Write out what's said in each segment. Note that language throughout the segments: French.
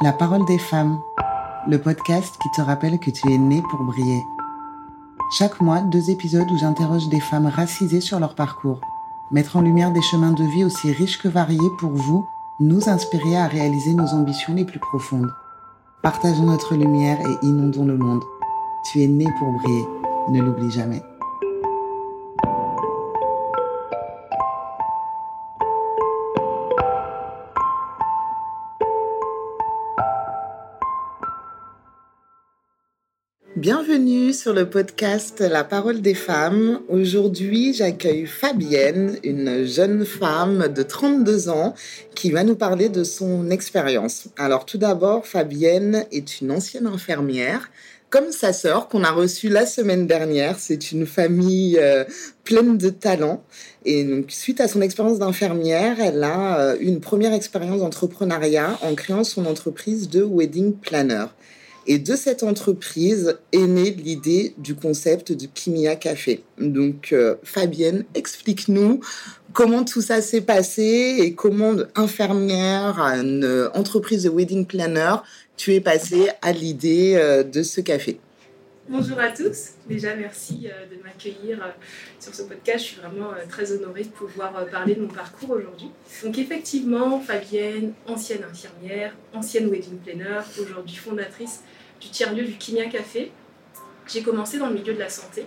La parole des femmes, le podcast qui te rappelle que tu es né pour briller. Chaque mois, deux épisodes où j'interroge des femmes racisées sur leur parcours. Mettre en lumière des chemins de vie aussi riches que variés pour vous, nous inspirer à réaliser nos ambitions les plus profondes. Partageons notre lumière et inondons le monde. Tu es né pour briller, ne l'oublie jamais. Bienvenue sur le podcast La parole des femmes. Aujourd'hui, j'accueille Fabienne, une jeune femme de 32 ans qui va nous parler de son expérience. Alors tout d'abord, Fabienne est une ancienne infirmière comme sa sœur qu'on a reçue la semaine dernière. C'est une famille euh, pleine de talent. Et donc, suite à son expérience d'infirmière, elle a euh, une première expérience d'entrepreneuriat en créant son entreprise de wedding planner. Et de cette entreprise est née l'idée du concept du Kimia Café. Donc, euh, Fabienne, explique-nous comment tout ça s'est passé et comment, infirmière euh, entreprise de wedding planner, tu es passée à l'idée euh, de ce café. Bonjour à tous. Déjà, merci de m'accueillir sur ce podcast. Je suis vraiment très honorée de pouvoir parler de mon parcours aujourd'hui. Donc, effectivement, Fabienne, ancienne infirmière, ancienne wedding planner, aujourd'hui fondatrice du tiers-lieu du Kimia Café. J'ai commencé dans le milieu de la santé.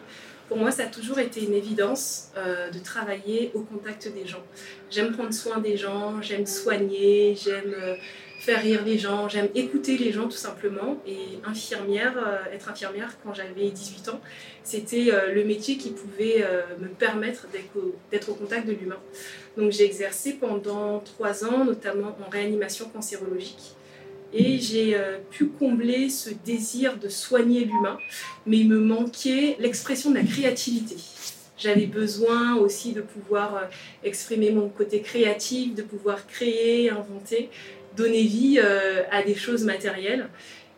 Pour moi, ça a toujours été une évidence euh, de travailler au contact des gens. J'aime prendre soin des gens, j'aime soigner, j'aime euh, faire rire les gens, j'aime écouter les gens tout simplement. Et infirmière, euh, être infirmière quand j'avais 18 ans, c'était le métier qui pouvait me permettre d'être au, au contact de l'humain. Donc j'ai exercé pendant trois ans, notamment en réanimation cancérologique et j'ai euh, pu combler ce désir de soigner l'humain, mais il me manquait l'expression de la créativité. J'avais besoin aussi de pouvoir euh, exprimer mon côté créatif, de pouvoir créer, inventer, donner vie euh, à des choses matérielles.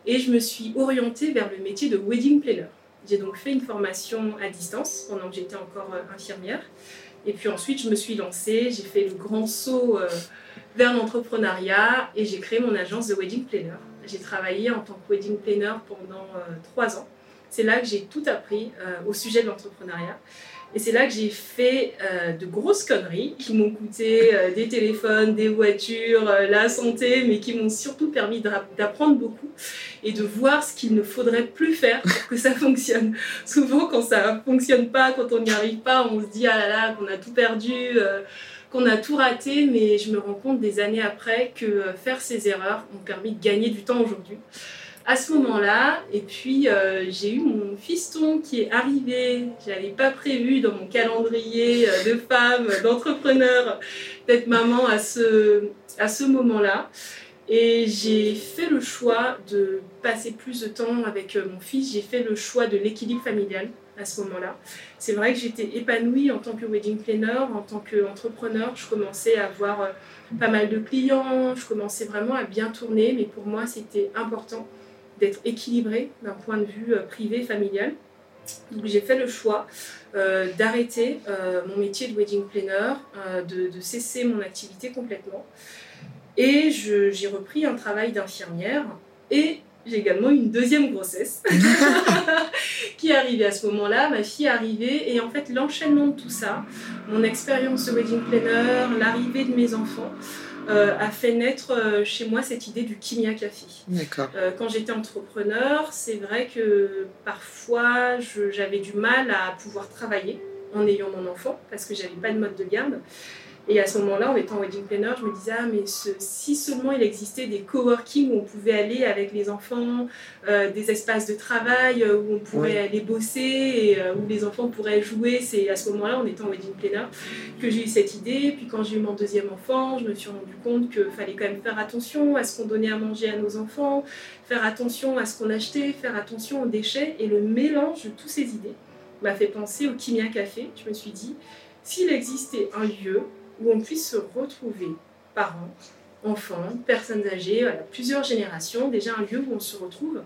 Et je me suis orientée vers le métier de wedding planner. J'ai donc fait une formation à distance pendant que j'étais encore infirmière. Et puis ensuite, je me suis lancée, j'ai fait le grand saut vers l'entrepreneuriat et j'ai créé mon agence de wedding planner. J'ai travaillé en tant que wedding planner pendant euh, trois ans. C'est là que j'ai tout appris euh, au sujet de l'entrepreneuriat. Et c'est là que j'ai fait euh, de grosses conneries qui m'ont coûté des téléphones, des voitures, la santé, mais qui m'ont surtout permis d'apprendre beaucoup et de voir ce qu'il ne faudrait plus faire pour que ça fonctionne. Souvent, quand ça fonctionne pas, quand on n'y arrive pas, on se dit ah là là, qu'on a tout perdu qu'on a tout raté, mais je me rends compte des années après que euh, faire ces erreurs ont permis de gagner du temps aujourd'hui. À ce moment-là, et puis euh, j'ai eu mon fiston qui est arrivé. Je n'avais pas prévu dans mon calendrier euh, de femme, d'entrepreneur, d'être maman à ce, à ce moment-là. Et j'ai fait le choix de passer plus de temps avec mon fils. J'ai fait le choix de l'équilibre familial à ce moment-là. C'est vrai que j'étais épanouie en tant que wedding planner, en tant qu'entrepreneur. Je commençais à avoir euh, pas mal de clients, je commençais vraiment à bien tourner, mais pour moi, c'était important d'être équilibrée d'un point de vue euh, privé, familial. Donc j'ai fait le choix euh, d'arrêter mon métier de wedding planner, de, de, cesser mon activité complètement. Et j'ai repris un travail d'infirmière. Et j'ai également une deuxième grossesse qui est arrivée à ce moment-là. Ma fille est arrivée et en fait l'enchaînement de tout ça, mon expérience de wedding planner, l'arrivée de mes enfants, euh, a fait naître euh, chez moi cette idée du Kimia Café. Euh, quand j'étais entrepreneur, c'est vrai que parfois j'avais du mal à pouvoir travailler en ayant mon enfant parce que j'avais pas de mode de garde. Et à ce moment-là, en étant wedding planner, je me disais, ah, mais si seulement il existait des coworking où on pouvait aller avec les enfants, euh, des espaces de travail euh, où on pourrait aller bosser et euh, où les enfants pourraient jouer. C'est à ce moment-là, en étant wedding planner, que j'ai eu cette idée. Puis quand j'ai eu mon deuxième enfant, je me suis rendu compte qu'il fallait quand même faire attention à ce qu'on donnait à manger à nos enfants, faire attention à ce qu'on achetait, faire attention aux déchets. Et le mélange de toutes ces idées m'a fait penser au Kimia Café. Je me suis dit, s'il existait un lieu où on puisse se retrouver, parents, enfants, personnes âgées, plusieurs générations, déjà un lieu où on se retrouve,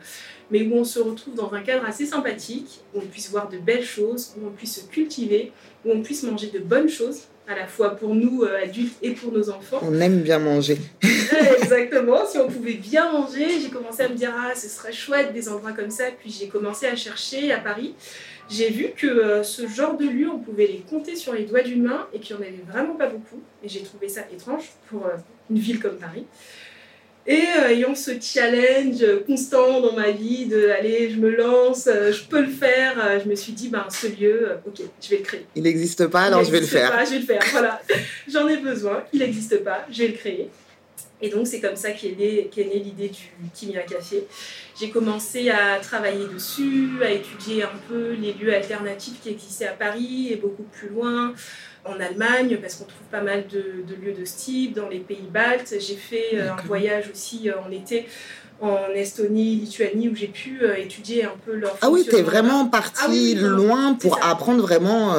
mais où on se retrouve dans un cadre assez sympathique, où on puisse voir de belles choses, où on puisse se cultiver, où on puisse manger de bonnes choses, à la fois pour nous adultes et pour nos enfants. On aime bien manger. Exactement, si on pouvait bien manger, j'ai commencé à me dire ah ce serait chouette des endroits comme ça, puis j'ai commencé à chercher à Paris. J'ai vu que ce genre de lieux, on pouvait les compter sur les doigts d'une main et qu'il n'y en avait vraiment pas beaucoup. Et j'ai trouvé ça étrange pour une ville comme Paris. Et euh, ayant ce challenge constant dans ma vie de allez, je me lance, euh, je peux le faire, euh, je me suis dit, ben, ce lieu, ok, je vais le créer. Il n'existe pas, alors je vais le faire. Pas, je vais le faire, voilà. J'en ai besoin, il n'existe pas, je vais le créer. Et donc, c'est comme ça qu'est née, née l'idée du Kimia Café. J'ai commencé à travailler dessus, à étudier un peu les lieux alternatifs qui existaient à Paris et beaucoup plus loin, en Allemagne, parce qu'on trouve pas mal de, lieux de ce type, dans les pays baltes. J'ai fait euh, un voyage aussi euh, en été en Estonie, Lituanie, où j'ai pu euh, étudier un peu leur Ah oui, tu es vraiment parti ah loin pour apprendre vraiment,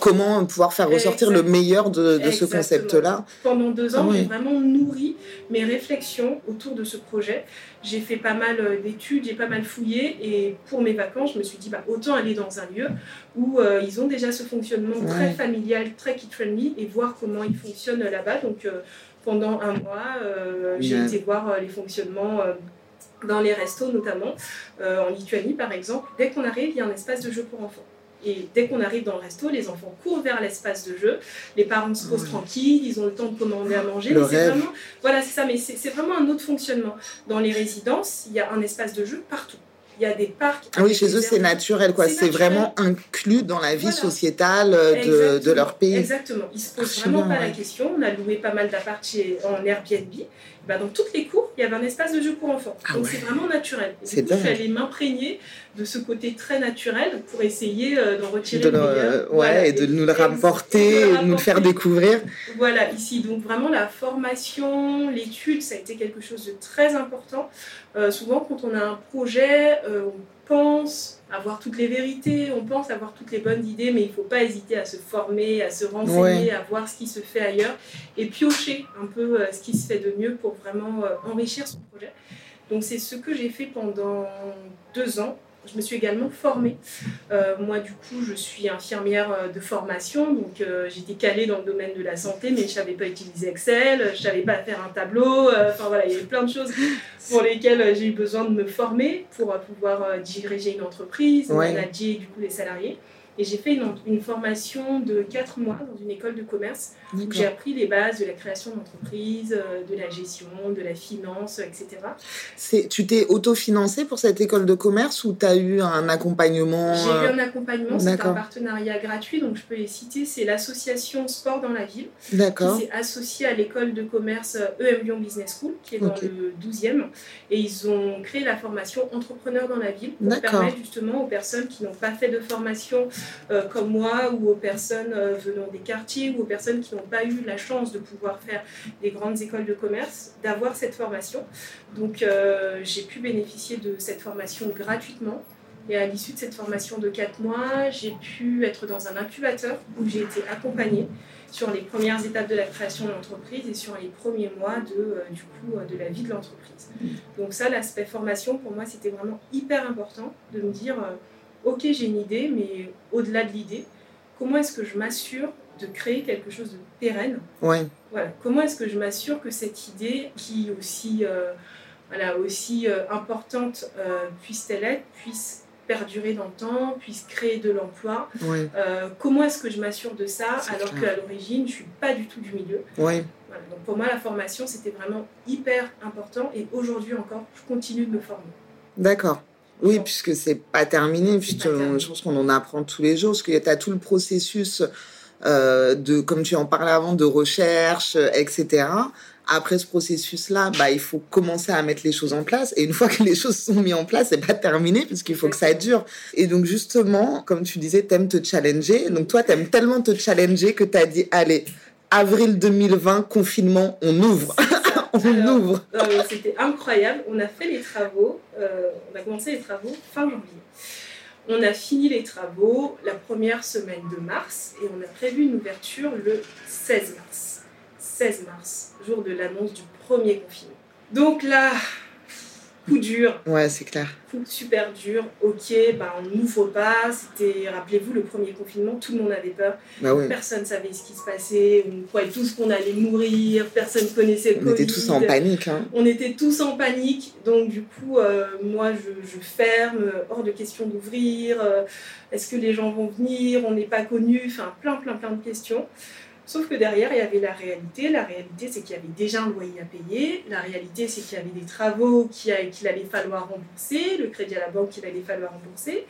comment pouvoir faire ressortir le meilleur de, ce concept-là. Pendant deux ans, ah j'ai vraiment nourri mes réflexions autour de ce projet. J'ai fait pas mal euh, d'études, j'ai pas mal fouillé et pour mes vacances, je me suis dit bah, autant aller dans un lieu où euh, ils ont déjà ce fonctionnement très familial, très kid-friendly et voir comment ils fonctionnent là-bas. Donc euh, pendant un mois, j'ai été voir les fonctionnements dans les restos notamment, en Lituanie par exemple. Dès qu'on arrive, il y a un espace de jeu pour enfants. Et dès qu'on arrive dans le resto, les enfants courent vers l'espace de jeu, les parents se posent tranquilles, ils ont le temps de commander à manger. Vraiment, voilà, c'est ça, mais c'est vraiment un autre fonctionnement. Dans les résidences, il y a un espace de jeu partout. Il y a des parcs. Ah oui, chez eux, c'est naturel, quoi. C'est vraiment inclus dans la vie sociétale euh, de, de, leur pays. Exactement. Ils se posent vraiment pas la question. On a loué pas mal d'appart en Airbnb. Bah, dans toutes les cours, il y avait un espace de jeu pour enfants. Ah Donc c'est vraiment naturel. Il fallait m'imprégner de ce côté très naturel pour essayer euh, d'en retirer de le meilleur. Ouais, et, de nous le rapporter, de nous le faire découvrir. Voilà, ici. Donc vraiment la formation, l'étude, ça a été quelque chose de très important. Euh, souvent, quand on a un projet, euh, on pense avoir toutes les vérités, on pense avoir toutes les bonnes idées, mais il ne faut pas hésiter à se former, à se renseigner, à voir ce qui se fait ailleurs et piocher un peu euh, ce qui se fait de mieux pour vraiment enrichir son projet. Donc c'est ce que j'ai fait pendant deux ans je me suis également formée. Euh, moi, du coup, je suis infirmière euh, de formation, donc euh, j'étais calée dans le domaine de la santé, mais je ne savais pas utiliser Excel, je ne savais pas faire un tableau. Enfin voilà, il y avait plein de choses pour lesquelles j'ai eu besoin de me former pour pouvoir diriger une entreprise, manager du coup les salariés. Et j'ai fait une, formation de 4 mois dans une école de commerce où j'ai appris les bases de la création d'entreprise, euh, de la gestion, de la finance, etc. Tu t'es autofinancé pour cette école de commerce ou tu as eu un accompagnement J'ai eu euh, un accompagnement, c'est un partenariat gratuit, donc je peux les citer. C'est l'association Sport dans la ville qui s'est associée à l'école de commerce EM euh, e Lyon Business School qui est dans le 12e. Et ils ont créé la formation Entrepreneur dans la ville pour permettre justement aux personnes qui n'ont pas fait de formation euh, comme moi ou aux personnes euh, venant des quartiers ou aux personnes qui n'ont pas eu la chance de pouvoir faire des grandes écoles de commerce, d'avoir cette formation. Donc euh, j'ai pu bénéficier de cette formation gratuitement. Et à l'issue de cette formation de 4 mois, j'ai pu être dans un incubateur où j'ai été accompagnée sur les premières étapes de la création de l'entreprise et sur les premiers mois de, du coup, de la vie de l'entreprise. Donc ça, l'aspect formation, pour moi, c'était vraiment hyper important de me dire, ok, j'ai une idée, mais au-delà de l'idée, comment est-ce que je m'assure de créer quelque chose de pérenne? Ouais. voilà. Comment est-ce que je m'assure que cette idée, qui aussi, euh, voilà, aussi euh, importante euh, puisse-t-elle être, puisse perdurer dans le temps, puisse créer de l'emploi? comment est-ce que je m'assure de ça alors qu'à l'origine, je ne suis pas du tout du milieu? Ouais. Donc pour moi, la formation, c'était vraiment hyper important et aujourd'hui encore, je continue de me former. D'accord. Oui, puisque c'est pas terminé, puisque je pense qu'on en apprend tous les jours, parce qu'il y a tout le processus euh, de, comme tu en parlais avant, de recherche, etc. Après ce processus-là, bah, il faut commencer à mettre les choses en place. Et une fois que les choses sont mises en place, c'est pas terminé, puisqu'il faut que ça dure. Et donc, justement, comme tu disais, t'aimes te challenger. Donc, toi, t'aimes tellement te challenger que t'as dit, allez, avril 2020, confinement, on ouvre. on ouvre. C'était incroyable. On a fait les travaux, euh, on a commencé les travaux fin janvier. On a fini les travaux la première semaine de mars et on a prévu une ouverture le 16 mars. 16 mars, jour de l'annonce du premier confinement. Donc là, coup dur. Ouais, c'est clair. Coup super dur. Ok, bah, on n'ouvre pas. C'était, rappelez-vous, le premier confinement, tout le monde avait peur. Bah oui. Personne ne savait ce qui se passait. On croyait tous qu'on allait mourir. Personne connaissait le On Covid. était tous en panique. Hein. On était tous en panique. Donc, du coup, euh, moi, je, je ferme. Hors de question d'ouvrir. Euh, Est-ce que les gens vont venir? On n'est pas connus. Enfin, plein, plein, plein de questions. Sauf que derrière, il y avait la réalité. La réalité, c'est qu'il y avait déjà un loyer à payer. La réalité, c'est qu'il y avait des travaux qu'il allait falloir rembourser, le crédit à la banque qu'il allait falloir rembourser.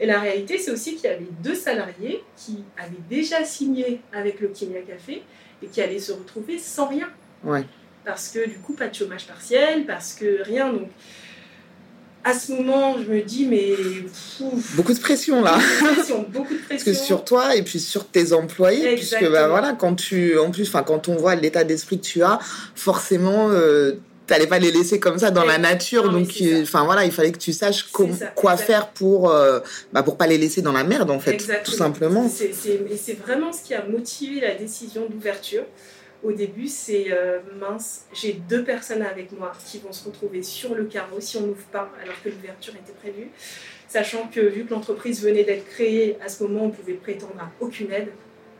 Et la réalité, c'est aussi qu'il y avait deux salariés qui avaient déjà signé avec le Kenya Café et qui allaient se retrouver sans rien. Ouais. Parce que du coup, pas de chômage partiel, parce que rien. Donc, à ce moment, je me dis, mais. Ouf, Beaucoup de pression là. beaucoup de pression, beaucoup de Parce pression. que sur toi et puis sur tes employés, puisque bah Exactement. voilà, quand tu, en plus, quand on voit l'état d'esprit que tu as, forcément, euh, t'allais pas les laisser comme ça dans la nature, Non, donc enfin voilà, il fallait que tu saches com- ça, quoi faire pour, euh, bah, pour pas les laisser dans la merde en fait, Exactement. tout simplement. C'est- c'est vraiment ce qui a motivé la décision d'ouverture. Au début, c'est euh, mince, j'ai deux personnes avec moi qui vont se retrouver sur le carreau si on n'ouvre pas, alors que l'ouverture était prévue. Sachant que vu que l'entreprise venait d'être créée, à ce moment, on pouvait prétendre à aucune aide.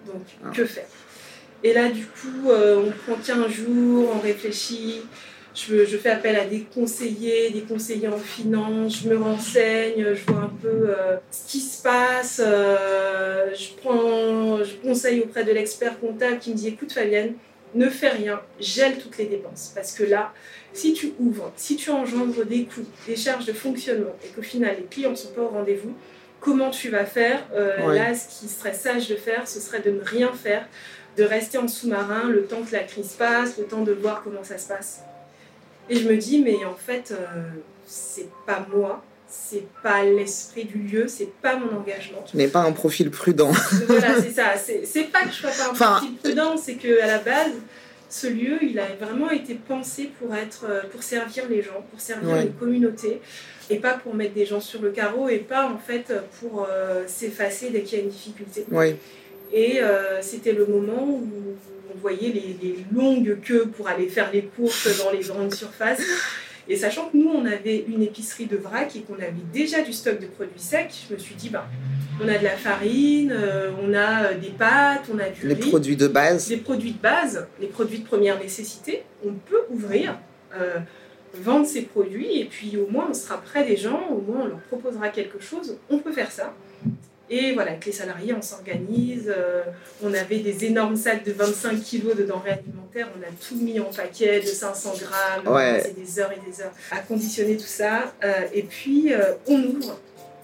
Donc, Ah. que faire? Et là, du coup, euh, on prend 15 jours, on réfléchit. Je, je fais appel à des conseillers, des conseillers en finance, je me renseigne, je vois un peu euh, ce qui se passe, euh, je, prends, je conseille auprès de l'expert comptable qui me dit écoute Fabienne, ne fais rien, gèle toutes les dépenses. Parce que là, si tu ouvres, si tu engendres des coûts, des charges de fonctionnement et qu'au final les clients ne sont pas au rendez-vous, comment tu vas faire Euh. Là, ce qui serait sage de faire, ce serait de ne rien faire, de rester en sous-marin le temps que la crise passe, le temps de voir comment ça se passe. Et je me dis, mais en fait, euh, c'est pas moi, c'est pas l'esprit du lieu, c'est pas mon engagement. Tu n'es pas un profil prudent. voilà, c'est ça. C'est pas que je sois pas un Enfin- profil prudent, c'est que à la base, ce lieu, il a vraiment été pensé pour être, euh, pour servir les gens, pour servir Ouais. une communauté, et pas pour mettre des gens sur le carreau, et pas en fait pour euh, s'effacer dès qu'il y a une difficulté. Oui, Et euh, c'était le moment où on voyait les, les longues queues pour aller faire les courses dans les grandes surfaces. Et sachant que nous, on avait une épicerie de vrac et qu'on avait déjà du stock de produits secs, je me suis dit, bah, on a de la farine, euh, on a euh, des pâtes, on a du les riz, produits de base. les produits de base, les produits de première nécessité. On peut ouvrir, euh, vendre ces produits et puis au moins on sera près des gens, au moins on leur proposera quelque chose. On peut faire ça. Et voilà, avec les salariés, on s'organise. euh, on avait des énormes sacs de 25 kilos de denrées alimentaires. On a tout mis en paquet de 500 grammes. Ouais. On a passé des heures et des heures à conditionner tout ça. euh, et puis, euh, on ouvre.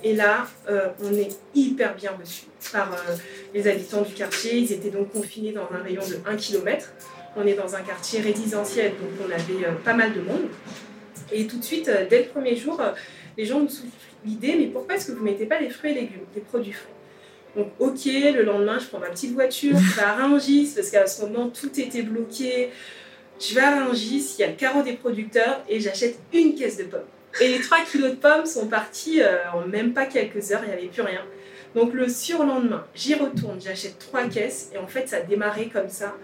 Et là, on est hyper bien reçu par les habitants du quartier. Ils étaient donc confinés dans un rayon de 1 km. On est dans un quartier résidentiel, donc on avait pas mal de monde. Et tout de suite, dès le premier jour, les gens nous l'idée, mais pourquoi est-ce que vous ne mettez pas des fruits et légumes, des produits frais? Donc ok, le lendemain, je prends ma petite voiture, je vais à Rungis, parce qu'à ce moment, tout était bloqué. Je vais à Rungis, il y a le carreau des producteurs, et j'achète une caisse de pommes. Et les 3 kilos de pommes sont partis euh, en même pas quelques heures, il n'y avait plus rien. Donc le surlendemain, j'y retourne, j'achète trois caisses et en fait ça a démarré comme ça.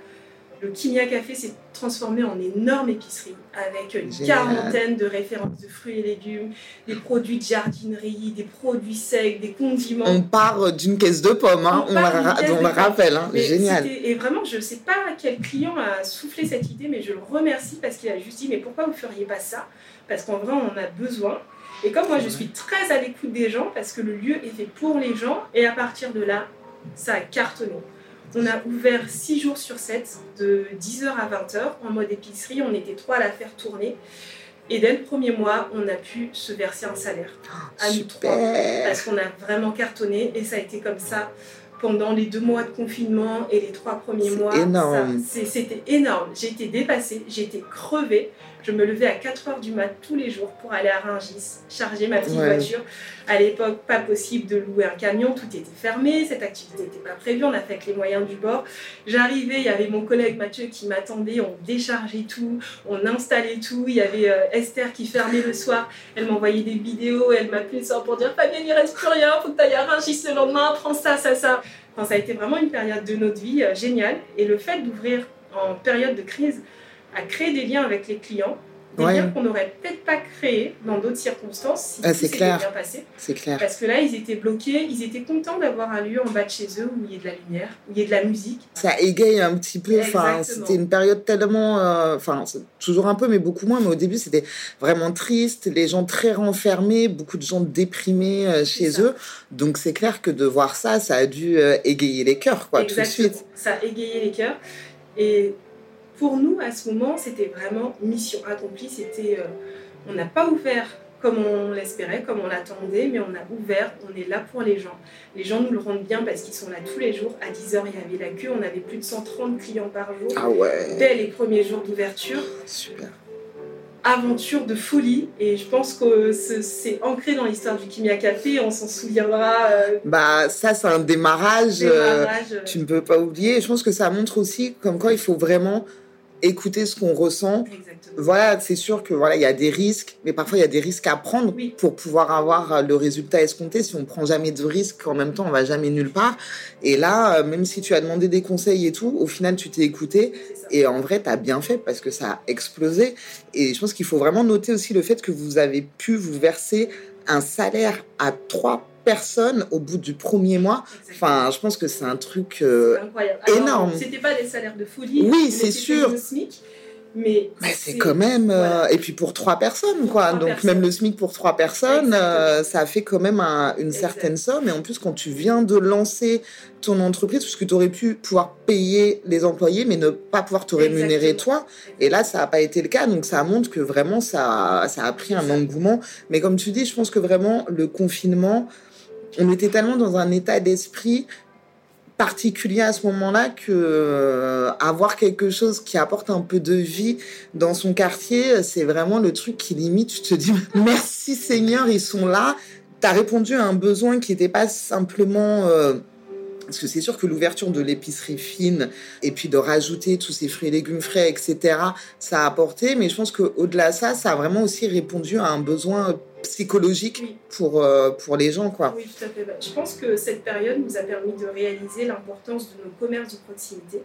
Le Kimia Café s'est transformé en énorme épicerie avec une Génial. quarantaine de références de fruits et légumes, des produits de jardinerie, des produits secs, des condiments. On part d'une caisse de pommes, hein, On on, la, on rappelle, hein, génial. Et vraiment, je ne sais pas quel client a soufflé cette idée, mais je le remercie parce qu'il a juste dit Mais pourquoi vous ne feriez pas ça? Parce qu'en vrai, on en a besoin. Et comme moi, je suis très à l'écoute des gens, parce que le lieu est fait pour les gens, et à partir de là, ça a cartonné. On a ouvert 6 jours sur 7, de 10h à 20h, en mode épicerie. On était trois à la faire tourner. Et dès le premier mois, on a pu se verser un salaire à nous trois parce qu'on a vraiment cartonné et ça a été comme ça pendant les deux mois de confinement et les trois premiers mois. C'était énorme. J'ai été dépassée, j'ai été crevée. Je me levais à 4h du mat tous les jours pour aller à Rungis, charger ma petite Ouais. voiture. À l'époque, pas possible de louer un camion, tout était fermé, cette activité n'était pas prévue, on a fait avec les moyens du bord. J'arrivais, il y avait mon collègue Mathieu qui m'attendait, on déchargeait tout, on installait tout. Il y avait euh, Esther qui fermait le soir, elle m'envoyait des vidéos, elle m'appelait le soir pour dire Fabienne, il reste plus rien, faut que tu ailles à Rungis le lendemain, prends ça, ça, ça. Enfin, ça a été vraiment une période de notre vie euh, géniale. Et le fait d'ouvrir en période de crise a créé des liens avec les clients. Des liens qu'on n'aurait peut-être pas créés dans d'autres circonstances si ah, tout s'était bien passé. C'est clair. Parce que là, ils étaient bloqués, ils étaient contents d'avoir un lieu en bas de chez eux où il y ait de la lumière, où il y ait de la musique. Ça égaye un petit peu. Enfin, c'était une période tellement, euh, enfin, toujours un peu, mais beaucoup moins. Mais au début, c'était vraiment triste. Les gens très renfermés, beaucoup de gens déprimés euh, chez eux. Donc c'est clair que de voir ça, ça a dû euh, égayer les cœurs, quoi, tout de suite. Ça a égayé les cœurs. Et pour nous, à ce moment, c'était vraiment mission accomplie. C'était, on n'a pas ouvert comme on l'espérait, comme on l'attendait, mais on a ouvert, on est là pour les gens. Les gens nous le rendent bien parce qu'ils sont là tous les jours. À 10h, il y avait la queue, on avait plus de 130 clients par jour. Ah ouais. Dès les premiers jours d'ouverture. Super. Aventure de folie et je pense que c'est ancré dans l'histoire du Kimia Café, on s'en souviendra. Euh, bah ça c'est un démarrage, euh, démarrage tu ne peux pas oublier. Je pense que ça montre aussi comme quoi il faut vraiment écouter ce qu'on ressent. Voilà, c'est sûr que voilà, il y a des risques, mais parfois il y a des risques à prendre pour pouvoir avoir euh, le résultat escompté. Si on prend jamais de risques, en même temps, on va jamais nulle part. Et là, euh, même si tu as demandé des conseils et tout, au final, tu t'es écouté. Et en vrai, tu as bien fait parce que ça a explosé. Et je pense qu'il faut vraiment noter aussi le fait que vous avez pu vous verser un salaire à trois personnes au bout du premier mois. Enfin, je pense que c'est un truc euh, énorme. C'était pas des salaires de folie. Oui, c'est sûr. Mais, c'est quand même. Euh, et puis pour trois personnes, quoi. Donc même le SMIC pour trois personnes, euh, ça fait quand même une certaine somme. Et en plus, quand tu viens de lancer ton entreprise, parce que tu aurais pu pouvoir payer les employés, mais ne pas pouvoir te rémunérer toi. Et là, ça n'a pas été le cas. Donc ça montre que vraiment, ça, ça a pris un engouement. Mais comme tu dis, je pense que vraiment, le confinement, on était tellement dans un état d'esprit particulier à ce moment-là que euh, avoir quelque chose qui apporte un peu de vie dans son quartier, c'est vraiment le truc qui limite. Tu te dis merci Seigneur, ils sont là. Tu as répondu à un besoin qui n'était pas simplement euh, parce que c'est sûr que l'ouverture de l'épicerie fine et puis de rajouter tous ces fruits et légumes frais, etc., ça a apporté. Mais je pense qu'au-delà de ça, ça a vraiment aussi répondu à un besoin psychologique pour, euh, pour les gens. Quoi. Oui, tout à fait. Je pense que cette période nous a permis de réaliser l'importance de nos commerces de proximité,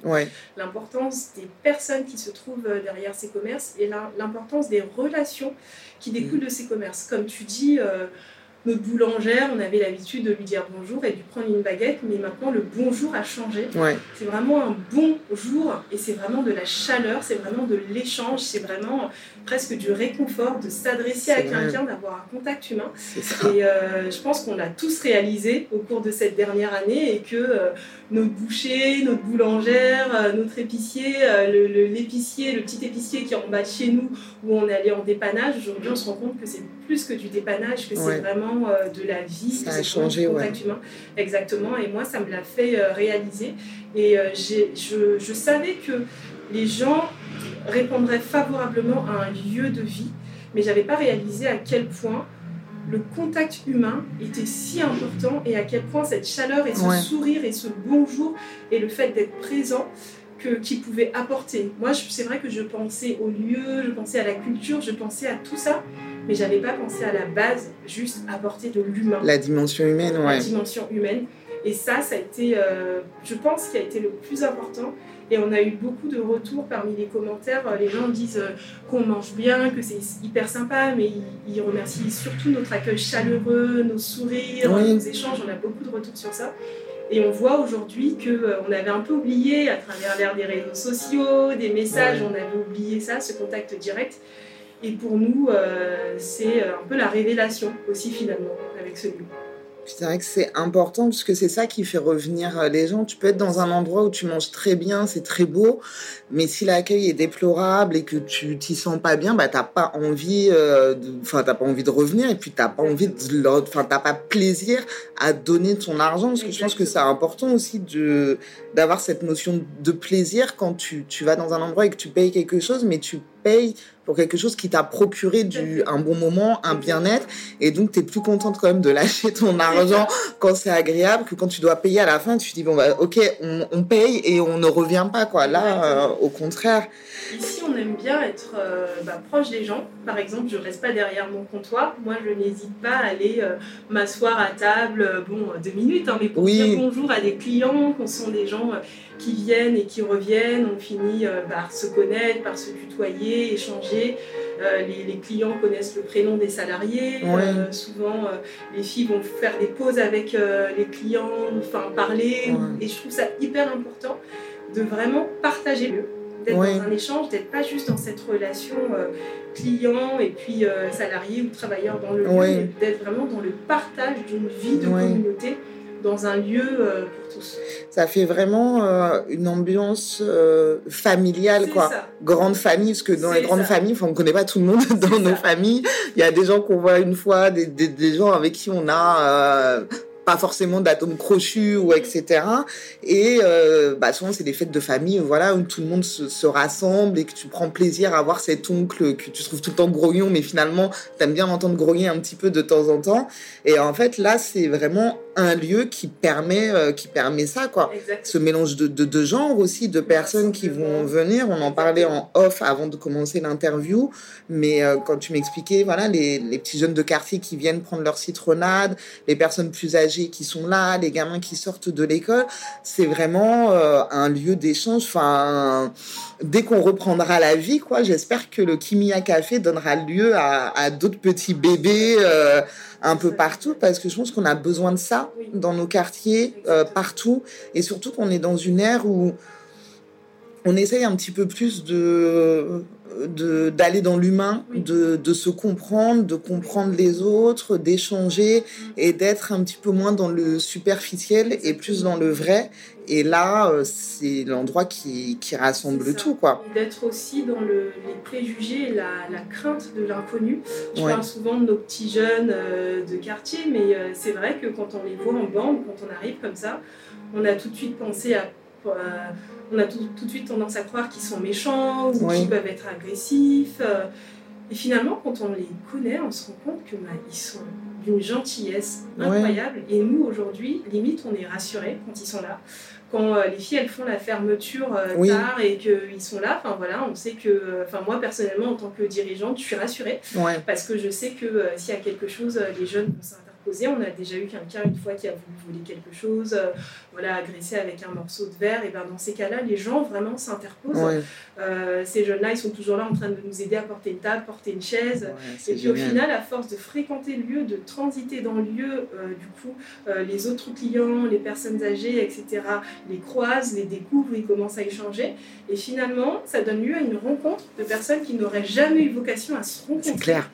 l'importance des personnes qui se trouvent euh, derrière ces commerces et l'importance des relations qui découlent mm. de ces commerces. Comme tu dis, euh, notre boulangère, on avait l'habitude de lui dire bonjour et de lui prendre une baguette, mais maintenant le bonjour a changé. C'est vraiment un bonjour et c'est vraiment de la chaleur, c'est vraiment de l'échange, c'est vraiment presque du réconfort de s'adresser à quelqu'un, d'avoir un contact humain. Et euh, je pense qu'on l'a tous réalisé au cours de cette dernière année et que euh, notre boucher, notre boulangère, euh, notre épicier, l'épicier, le, petit épicier qui est en bas de chez nous où on est allé en dépannage, aujourd'hui on se rend compte que c'est plus que du dépannage, que c'est vraiment de la vie, ça a changé, contact humain. Exactement, et moi ça me l'a fait réaliser. Et je, je savais que les gens répondrait favorablement à un lieu de vie, mais j'avais pas réalisé à quel point le contact humain était si important et à quel point cette chaleur et ce sourire et ce bonjour et le fait d'être présent que qui pouvait apporter. Moi, c'est vrai que je pensais au lieu, je pensais à la culture, je pensais à tout ça, mais j'avais pas pensé à la base, juste apporter de l'humain. La dimension humaine, ouais. La dimension humaine. Et ça, ça a été, euh, je pense, qui a été le plus important. Et on a eu beaucoup de retours parmi les commentaires. Les gens disent euh, qu'on mange bien, que c'est hyper sympa, mais ils, remercient surtout notre accueil chaleureux, nos sourires, nos échanges. On a beaucoup de retours sur ça. Et on voit aujourd'hui qu'on euh, on avait un peu oublié, à travers l'ère des réseaux sociaux, des messages, on avait oublié ça, ce contact direct. Et pour nous, euh, c'est un peu la révélation aussi finalement avec ce lieu. C'est vrai que c'est important parce que c'est ça qui fait revenir euh, les gens. Tu peux être dans un endroit où tu manges très bien, c'est très beau, mais si l'accueil est déplorable et que tu t'y sens pas bien, bah t'as pas envie, euh, enfin t'as pas envie de revenir et puis t'as pas envie de, enfin t'as pas plaisir à donner ton argent parce que je pense que c'est important aussi de d'avoir cette notion de plaisir quand tu, tu vas dans un endroit et que tu payes quelque chose, mais tu payes pour quelque chose qui t'a procuré du, un bon moment, un bien-être. Et donc, tu es plus contente quand même de lâcher ton argent quand c'est agréable que quand tu dois payer à la fin. Tu te dis, bon, bah, ok, on, on paye et on ne revient pas. quoi. Là, euh, au contraire. Ici, on aime bien être euh, bah, proche des gens. Par exemple, je ne reste pas derrière mon comptoir. Moi, je n'hésite pas à aller euh, m'asseoir à table, bon, deux minutes, hein, mais pour dire bonjour à des clients, qu'on sont des gens qui viennent et qui reviennent. On finit par se connaître, par se tutoyer, échanger. Les, clients connaissent le prénom des salariés. souvent, les filles vont faire des pauses avec les clients, enfin parler. Et je trouve ça hyper important de vraiment partager le d'être dans un échange, d'être pas juste dans cette relation euh, client et puis euh, salarié ou travailleur dans le lieu, d'être vraiment dans le partage d'une vie de communauté dans un lieu euh, pour tous. Ça fait vraiment une ambiance familiale, quoi. Grande famille, parce que dans les grandes familles, on ne connaît pas tout le monde dans nos familles. Il y a des gens qu'on voit une fois, des, des, des gens avec qui on a pas forcément d'atomes crochus ou etc. Et euh, bah souvent c'est des fêtes de famille, voilà, où tout le monde se, rassemble et que tu prends plaisir à voir cet oncle que tu trouves tout le temps grognon, mais finalement t'aimes bien l'entendre grogner un petit peu de temps en temps. Et en fait là c'est vraiment un lieu qui permet euh, qui permet ça quoi. Ce mélange de, de, de genres aussi, de personnes qui vont venir. On en parlait en off avant de commencer l'interview, mais euh, quand tu m'expliquais voilà les, les petits jeunes de quartier qui viennent prendre leur citronnade, les personnes plus âgées qui sont là, les gamins qui sortent de l'école. C'est vraiment euh, un lieu d'échange. Enfin, dès qu'on reprendra la vie, quoi, j'espère que le Kimia Café donnera lieu à, d'autres petits bébés euh, un peu partout, parce que je pense qu'on a besoin de ça dans nos quartiers, euh, partout, et surtout qu'on est dans une ère où on essaye un petit peu plus de d'aller dans l'humain, de, de, se comprendre, de comprendre les autres, d'échanger et d'être un petit peu moins dans le superficiel et plus dans le vrai. Et là, euh, c'est l'endroit qui, qui, rassemble tout, quoi. D'être aussi dans le, les préjugés et la, la crainte de l'inconnu. Je parle souvent de nos petits jeunes euh, de quartier, mais euh, c'est vrai que quand on les voit en bande, quand on arrive comme ça, on a tout de suite pensé à on a tout, de suite tendance à croire qu'ils sont méchants ou qu'ils peuvent être agressifs. Euh. et finalement, quand on les connaît, on se rend compte que bah, ils sont d'une gentillesse incroyable. Et nous, aujourd'hui, limite, on est rassurés quand ils sont là. Quand euh, les filles, elles font la fermeture euh, tard et qu'ils sont là, enfin voilà, on sait que, enfin moi personnellement, en tant que dirigeante, je suis rassurée parce que je sais que s'il y a quelque chose, les jeunes vont on a déjà eu quelqu'un une fois qui a voulu voler quelque chose, euh, voilà, agressé avec un morceau de verre. Et ben dans ces cas-là, les gens vraiment s'interposent. Euh, ces jeunes-là, ils sont toujours là en train de nous aider à porter une table, porter une chaise. et puis au final, à force de fréquenter le lieu, de transiter dans le lieu, euh, du coup, les autres clients, les personnes âgées, etc., les croisent, les découvrent, ils commencent à échanger. Et finalement, ça donne lieu à une rencontre de personnes qui n'auraient jamais eu vocation à se rencontrer. C'est clair.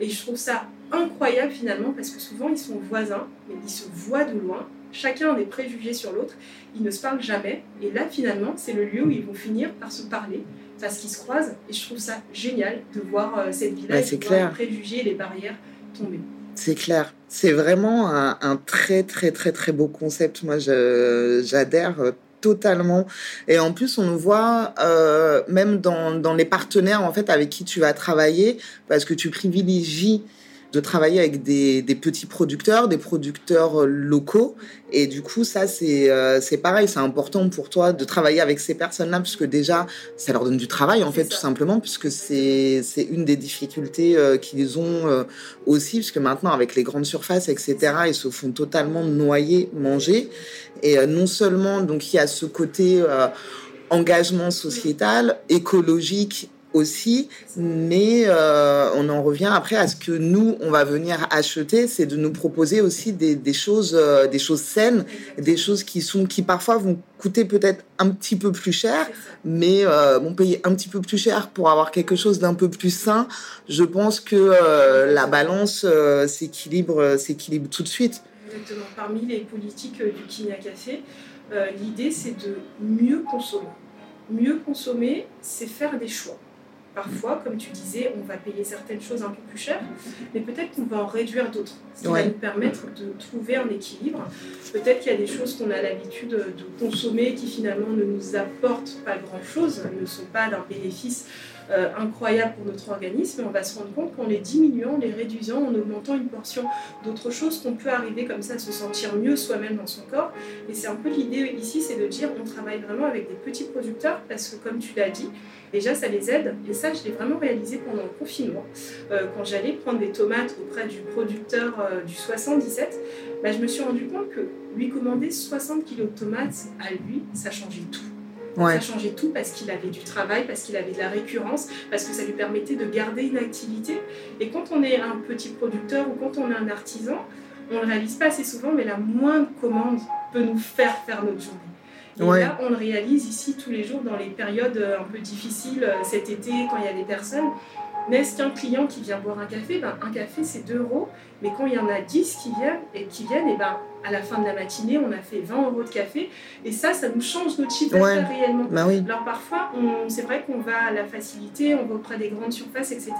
Et je trouve ça incroyable finalement parce que souvent ils sont voisins, mais ils se voient de loin. Chacun a des préjugés sur l'autre, ils ne se parlent jamais. Et là finalement, c'est le lieu où ils vont finir par se parler parce qu'ils se croisent. Et je trouve ça génial de voir euh, cette de voir les préjugés et les barrières tomber. C'est clair. C'est vraiment un, très, très, très, très beau concept. Moi, j'adhère euh, totalement. Et en plus, on le voit euh, même dans, dans, les partenaires en fait avec qui tu vas travailler, parce que tu privilégies de travailler avec des, des, petits producteurs, des producteurs euh, locaux. Et du coup, ça, c'est euh, pareil, c'est important pour toi de travailler avec ces personnes-là, puisque déjà, ça leur donne du travail, en fait, tout simplement, puisque c'est une des difficultés euh, qu'ils ont euh, aussi, puisque maintenant, avec les grandes surfaces, etc., ils se font totalement noyer, manger. Et non seulement, donc, il y a ce côté engagement sociétal, écologique aussi, mais euh, on en revient après à ce que nous on va venir acheter, c'est de nous proposer aussi des, choses, euh, des choses saines, des choses qui sont qui parfois vont coûter peut-être un petit peu plus cher, mais euh, vont payer un petit peu plus cher pour avoir quelque chose d'un peu plus sain. Je pense que euh, la balance s'équilibre, s'équilibre tout de suite. Exactement. Parmi les politiques du Kinia Café, l'idée c'est de mieux consommer. Mieux consommer, c'est faire des choix parfois, comme tu disais, on va payer certaines choses un peu plus cher, mais peut-être qu'on va en réduire d'autres, ce qui va nous permettre de trouver un équilibre. Peut-être qu'il y a des choses qu'on a l'habitude de consommer qui finalement ne nous apportent pas grand-chose, ne sont pas d'un bénéfice euh, incroyable pour notre organisme, et on va se rendre compte qu'en les diminuant, les réduisant, en augmentant une portion d'autres choses, qu'on peut arriver comme ça à se sentir mieux soi-même dans son corps. Et c'est un peu l'idée ici, c'est de dire on travaille vraiment avec des petits producteurs, parce que comme tu l'as dit, déjà ça les aide. Et ça, je l'ai vraiment réalisé pendant le confinement. Euh, quand j'allais prendre des tomates auprès du producteur euh, du 77, bah, je me suis rendu compte que lui commander 60 kg de tomates à lui, ça changeait tout. Ça changeait tout parce qu'il avait du travail, parce qu'il avait de la récurrence, parce que ça lui permettait de garder une activité. Et quand on est un petit producteur ou quand on est un artisan, on ne le réalise pas assez souvent, mais la moindre commande peut nous faire faire notre journée. Et là, on le réalise ici tous les jours dans les périodes euh, un peu difficiles, euh, cet été, quand il y a des personnes. N'est-ce qu'un client qui vient boire un café ben, Un café, c'est 2 euros. Mais quand il y en a 10 qui viennent, et qui viennent et ben, à la fin de la matinée, on a fait 20 euros de café. Et ça, ça nous change notre chiffre d'affaires réellement. Bah oui. Alors parfois, c'est vrai qu'on va à la facilité, on va auprès des grandes surfaces, etc.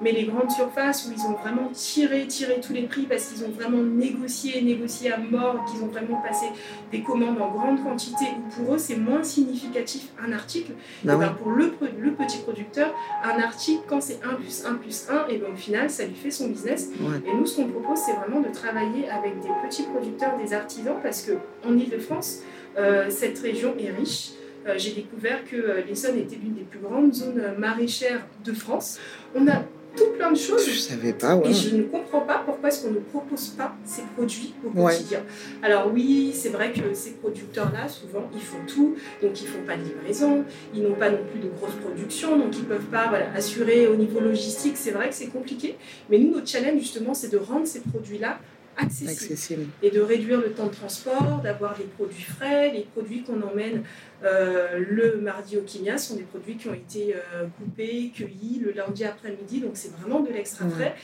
Mais les grandes surfaces où ils ont vraiment tiré, tiré tous les prix parce qu'ils ont vraiment négocié, négocié à mort, qu'ils ont vraiment passé des commandes en grande quantité, ou pour eux, c'est moins significatif un article. Bah ben, pour le, le, petit producteur, un article, quand c'est 1 plus 1 plus 1, et ben, au final, ça lui fait son business. Et nous, ce qu'on propose, c'est vraiment de travailler avec des petits producteurs des artisans, parce qu'en Ile-de-France, euh, cette région est riche. Euh, j'ai découvert que euh, l'Essonne était l'une des plus grandes zones maraîchères de France. On a tout plein de choses. Je savais pas, ouais. Et je ne comprends pas pourquoi est-ce qu'on ne propose pas ces produits au quotidien. Alors oui, c'est vrai que ces producteurs-là, souvent, ils font tout, donc ils font pas de livraison, ils n'ont pas non plus de grosses productions, donc ils peuvent pas voilà, assurer au niveau logistique. C'est vrai que c'est compliqué, mais nous, notre challenge justement, c'est de rendre ces produits-là accessible. Et de réduire le temps de transport, d'avoir des produits frais. Les produits qu'on emmène euh, le mardi au Kenya sont des produits qui ont été euh, coupés, cueillis le lundi après-midi. Donc c'est vraiment de l'extra frais.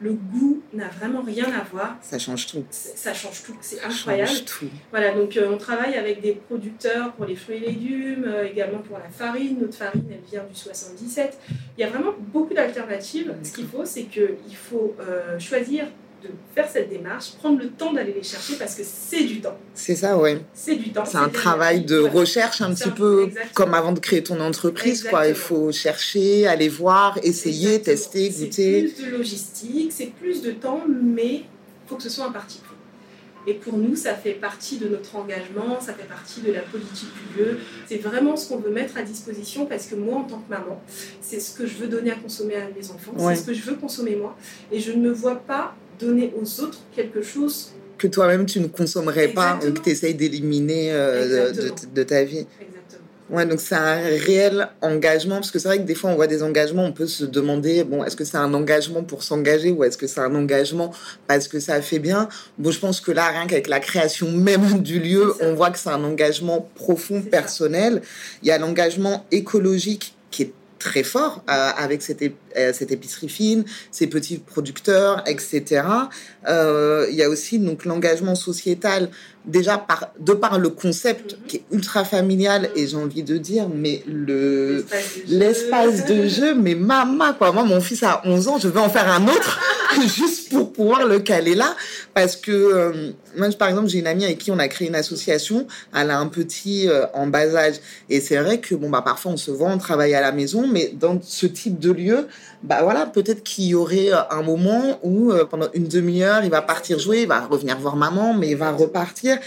Le goût n'a vraiment rien à voir. Ça change tout. Ça change tout. C'est incroyable. Tout. Voilà, donc euh, on travaille avec des producteurs pour les fruits et légumes, également pour la farine. Notre farine, elle vient du 77. Il y a vraiment beaucoup d'alternatives. Ce qu'il faut, c'est qu'il faut choisir de faire cette démarche, prendre le temps d'aller les chercher parce que c'est du temps. C'est ça, ouais. C'est du temps. C'est un travail de recherche un petit peu comme avant de créer ton entreprise, quoi. Il faut chercher, aller voir, essayer, tester, goûter. C'est plus de logistique, c'est plus de temps, mais il faut que ce soit un parti pris. Et pour nous, ça fait partie de notre engagement, ça fait partie de la politique du lieu. C'est vraiment ce qu'on veut mettre à disposition parce que moi, en tant que maman, c'est ce que je veux donner à consommer à mes enfants, c'est ce que je veux consommer moi. Et je ne me vois pas donner aux autres quelque chose que toi-même tu ne consommerais pas ou que tu essayes d'éliminer euh, de, ta vie. Exactement. Ouais, donc c'est un réel engagement, parce que c'est vrai que des fois on voit des engagements, on peut se demander, bon, est-ce que c'est un engagement pour s'engager ou est-ce que c'est un engagement parce que ça fait bien? Bon, je pense que là, rien qu'avec la création même du lieu, on voit que c'est un engagement profond, personnel. Il y a l'engagement écologique qui est très fort euh, avec cette, euh, cette, épicerie fine, ces petits producteurs, etc. Euh, il y a aussi donc l'engagement sociétal. Déjà par, de par le concept mhm. qui est ultra familial et j'ai envie de dire mais le l'espace de, jeu. mais maman quoi. Moi mon fils a 11 ans je veux en faire un autre juste pour pouvoir le caler là. Parce que euh, moi par exemple j'ai une amie avec qui on a créé une association. Elle a un petit euh, en bas âge. Et c'est vrai que bon bah parfois on se voit on travaille à la maison mais dans ce type de lieu bah voilà peut-être qu'il y aurait euh, un moment où pendant une demi-heure il va partir jouer il va revenir voir maman mais il va repartir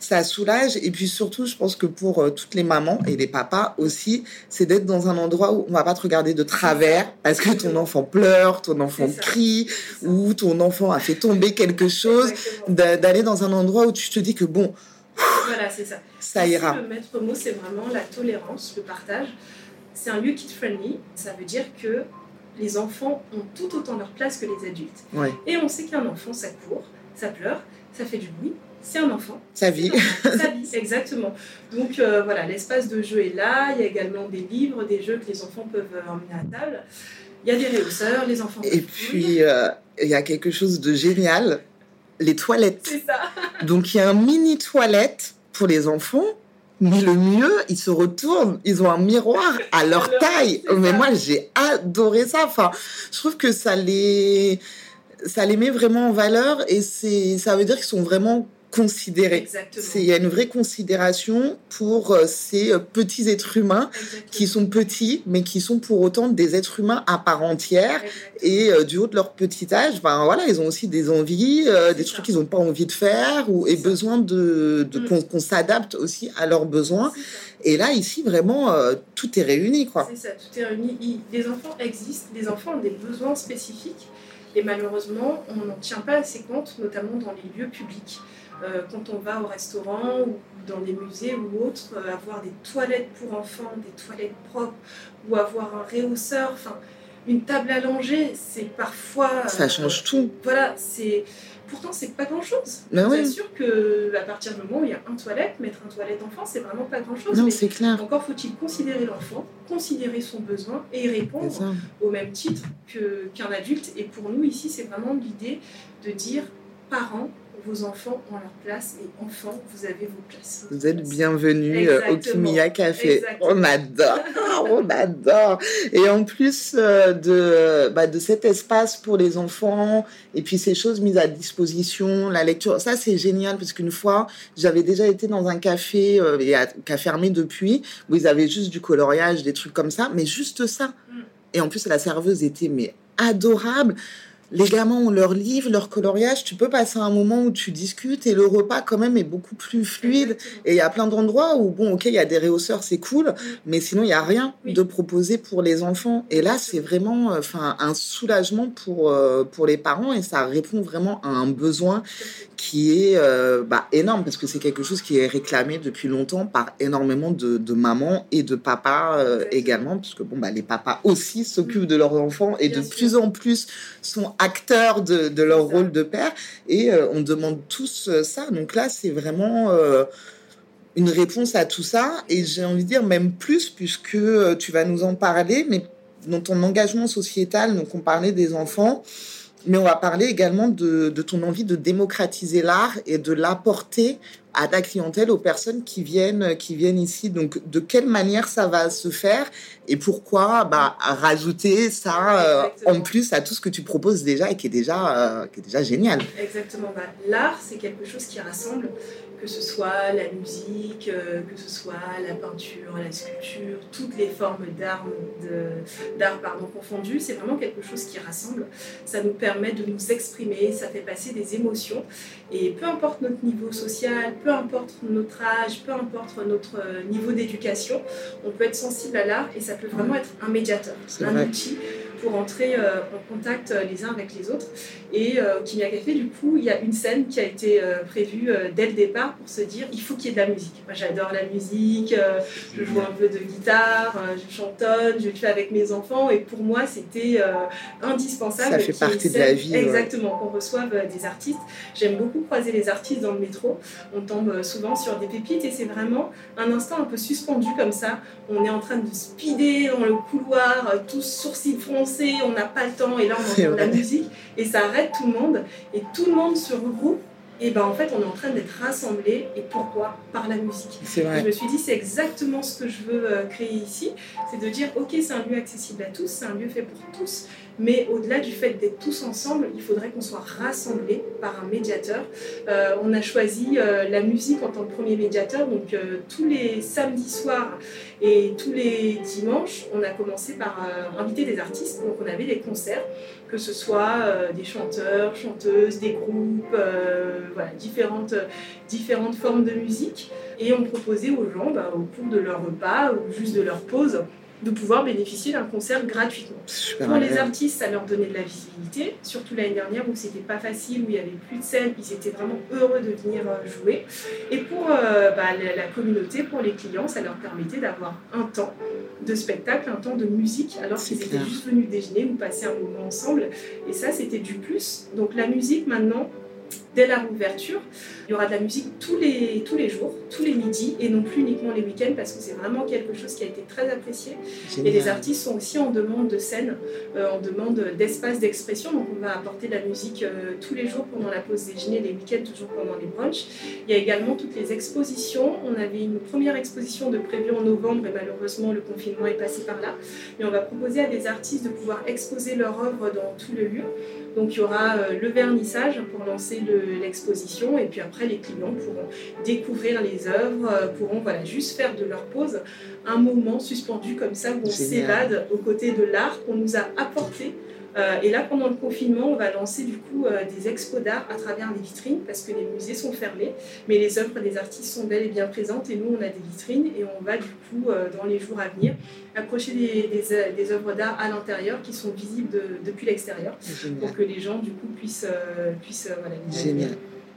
ça soulage. Et puis surtout, je pense que pour euh, toutes les mamans et les papas aussi, c'est d'être dans un endroit où on va pas te regarder de travers parce que ton enfant pleure, ton enfant crie ou ton enfant a fait tomber quelque chose. D'aller dans un endroit où tu te dis que bon, voilà, c'est ça. Ça ira. Le maître mot, c'est vraiment la tolérance, le partage. C'est un lieu kid friendly. Ça veut dire que les enfants ont tout autant leur place que les adultes. Et on sait qu'un enfant, ça court, ça pleure, ça fait du bruit, c'est un enfant. Sa vie. Sa vie, exactement. Donc euh, voilà, l'espace de jeu est là. Il y a également des livres, des jeux que les enfants peuvent euh, emmener à table. Il y a des réhausseurs, les enfants. Et puis, euh, il y a quelque chose de génial les toilettes. C'est ça. Donc, il y a un mini toilette pour les enfants Mais le mieux, ils se retournent, ils ont un miroir à leur taille. Mais moi, j'ai adoré ça. Enfin, je trouve que ça les, ça les met vraiment en valeur et c'est, ça veut dire qu'ils sont vraiment Il y a une vraie considération pour euh, ces euh, petits êtres humains qui sont petits, mais qui sont pour autant des êtres humains à part entière. Et euh, du haut de leur petit âge, ben voilà, ils ont aussi des envies, des trucs qu'ils n'ont pas envie de faire, ou et besoin de, de mm. qu'on s'adapte aussi à leurs besoins. Et là, ici, vraiment, tout est réuni. C'est ça, tout est réuni. Les enfants existent, les enfants ont des besoins spécifiques. Et malheureusement, on n'en tient pas assez compte, notamment dans les lieux publics. Euh, quand on va au restaurant ou dans des musées ou autres, euh, avoir des toilettes pour enfants, des toilettes propres ou avoir un réhausseur, enfin une table langer, c'est parfois. Ça change tout. Voilà, c'est. Pourtant, c'est pas grand chose. Ben suis sûr que à partir du moment où il y a un toilette, mettre un toilette enfant, c'est vraiment pas grand chose. Non, c'est clair. Encore faut-il considérer l'enfant, considérer son besoin et répondre au même titre qu'un adulte. Et pour nous ici, c'est vraiment l'idée de dire parents, vos enfants ont leur place et enfants, vous avez vos places. Vous êtes bienvenus euh, au Kimiya Café. On adore, on adore. Et en plus euh, de, bah, de cet espace pour les enfants et puis ces choses mises à disposition, la lecture, ça c'est génial parce qu'une fois, j'avais déjà été dans un café euh, qui a fermé depuis où ils avaient juste du coloriage, des trucs comme ça, mais juste ça. Mm. Et en plus, la serveuse était mais adorable les gamins ont leur livre, leur coloriage, tu peux passer un moment où tu discutes et le repas quand même est beaucoup plus fluide. Et il y a plein d'endroits où, bon, ok, il y a des réhausseurs, c'est cool, mais sinon il n'y a rien de proposé pour les enfants. Et là, c'est vraiment enfin, un soulagement pour, euh, pour les parents et ça répond vraiment à un besoin qui est euh, bah, énorme parce que c'est quelque chose qui est réclamé depuis longtemps par énormément de, de mamans et de papas euh, également, puisque bon, bah, les papas aussi s'occupent de leurs enfants et de plus en plus sont acteurs de, de leur rôle de père et euh, on demande tous ça. Donc là, c'est vraiment une réponse à tout ça et j'ai envie de dire même plus puisque tu vas nous en parler, mais dans ton engagement sociétal, donc on parlait des enfants mais on va parler également de, ton envie de démocratiser l'art et de l'apporter à ta clientèle, aux personnes qui viennent, qui viennent ici. Donc, de quelle manière ça va se faire et pourquoi bah, rajouter ça euh, en plus à tout ce que tu proposes déjà et qui est déjà, euh, qui est déjà génial? Exactement. Bah, l'art, c'est quelque chose qui rassemble que ce soit la musique, euh, que ce soit la peinture, la sculpture, toutes les formes d'art pardon, confondues, c'est vraiment quelque chose qui rassemble. Ça nous permet de nous exprimer, ça fait passer des émotions. Et peu importe notre niveau social, peu importe notre âge, peu importe notre euh, niveau d'éducation, on peut être sensible à l'art et ça peut vraiment être un médiateur, un outil pour entrer euh, en contact les uns avec les autres. Et au Kimia Café, du coup, il y a une scène qui a été prévue dès le départ pour se dire il faut qu'il y ait de la musique. Moi j'adore la musique, euh, je joue un peu de guitare, euh, je chantonne, je le fais avec mes enfants et pour moi c'était euh, indispensable. Ça fait partie de la vie. Exactement, qu'on reçoive des artistes. J'aime beaucoup croiser les artistes dans le métro. On tombe souvent sur des pépites et c'est vraiment un instant un peu suspendu comme ça. On est en train de speeder dans le couloir, tous sourcils on n'a pas le temps et là on entend de la musique et ça arrête tout le monde et tout le monde se regroupe et ben en fait on est en train d'être rassemblés et pourquoi? Par la musique. Je me suis dit c'est exactement ce que je veux euh, créer ici c'est de dire ok c'est un lieu accessible à tous c'est un lieu fait pour tous mais au-delà du fait d'être tous ensemble, il faudrait qu'on soit rassemblés par un médiateur. Euh, on a choisi euh, la musique en tant que premier médiateur, donc euh, tous les samedis soirs et tous les dimanches, on a commencé par inviter des artistes. Donc on avait des concerts, que ce soit des chanteurs, chanteuses, des groupes, voilà, différentes, différentes formes de musique. Et on proposait aux gens, bah, au cours de leur repas ou juste de leur pause, de pouvoir bénéficier d'un concert gratuitement. Pour les artistes, ça leur donnait de la visibilité, surtout l'année dernière où c'était pas facile, où il y avait plus de scène, ils étaient vraiment heureux de venir euh, jouer. Et pour euh, bah, la, communauté, pour les clients, ça leur permettait d'avoir un temps de spectacle, un temps de musique, alors qu'ils étaient juste venus déjeuner ou passer un moment ensemble. Et ça, c'était du plus. Donc la musique maintenant, dès la rouverture, Il y aura de la musique tous les, tous les jours, tous les midis, et non plus uniquement les week-ends, parce que c'est vraiment quelque chose qui a été très apprécié. Et les artistes sont aussi en demande de scène, euh, en demande d'espace d'expression. Donc on va apporter de la musique euh, tous les jours pendant la pause déjeuner, les week-ends toujours pendant les brunchs. Il y a également toutes les expositions. On avait une première exposition de prévue en novembre, et malheureusement le confinement est passé par là. Mais on va proposer à des artistes de pouvoir exposer leur œuvre dans tout le lieu. Donc il y aura euh, le vernissage pour lancer l'exposition et puis après les clients pourront découvrir les œuvres, euh, pourront voilà, juste faire de leur pause un moment suspendu comme ça où on s'évade aux côtés de l'art qu'on nous a apporté. Euh, et là, pendant le confinement, on va lancer du coup euh, des expos d'art à travers les vitrines parce que les musées sont fermés, mais les œuvres des artistes sont bel et bien présentes et nous, on a des vitrines et on va du coup, euh, dans les jours à venir, approcher des, des, œuvres d'art à l'intérieur qui sont visibles depuis l'extérieur pour que les gens du coup puissent, puissent voilà, Génial.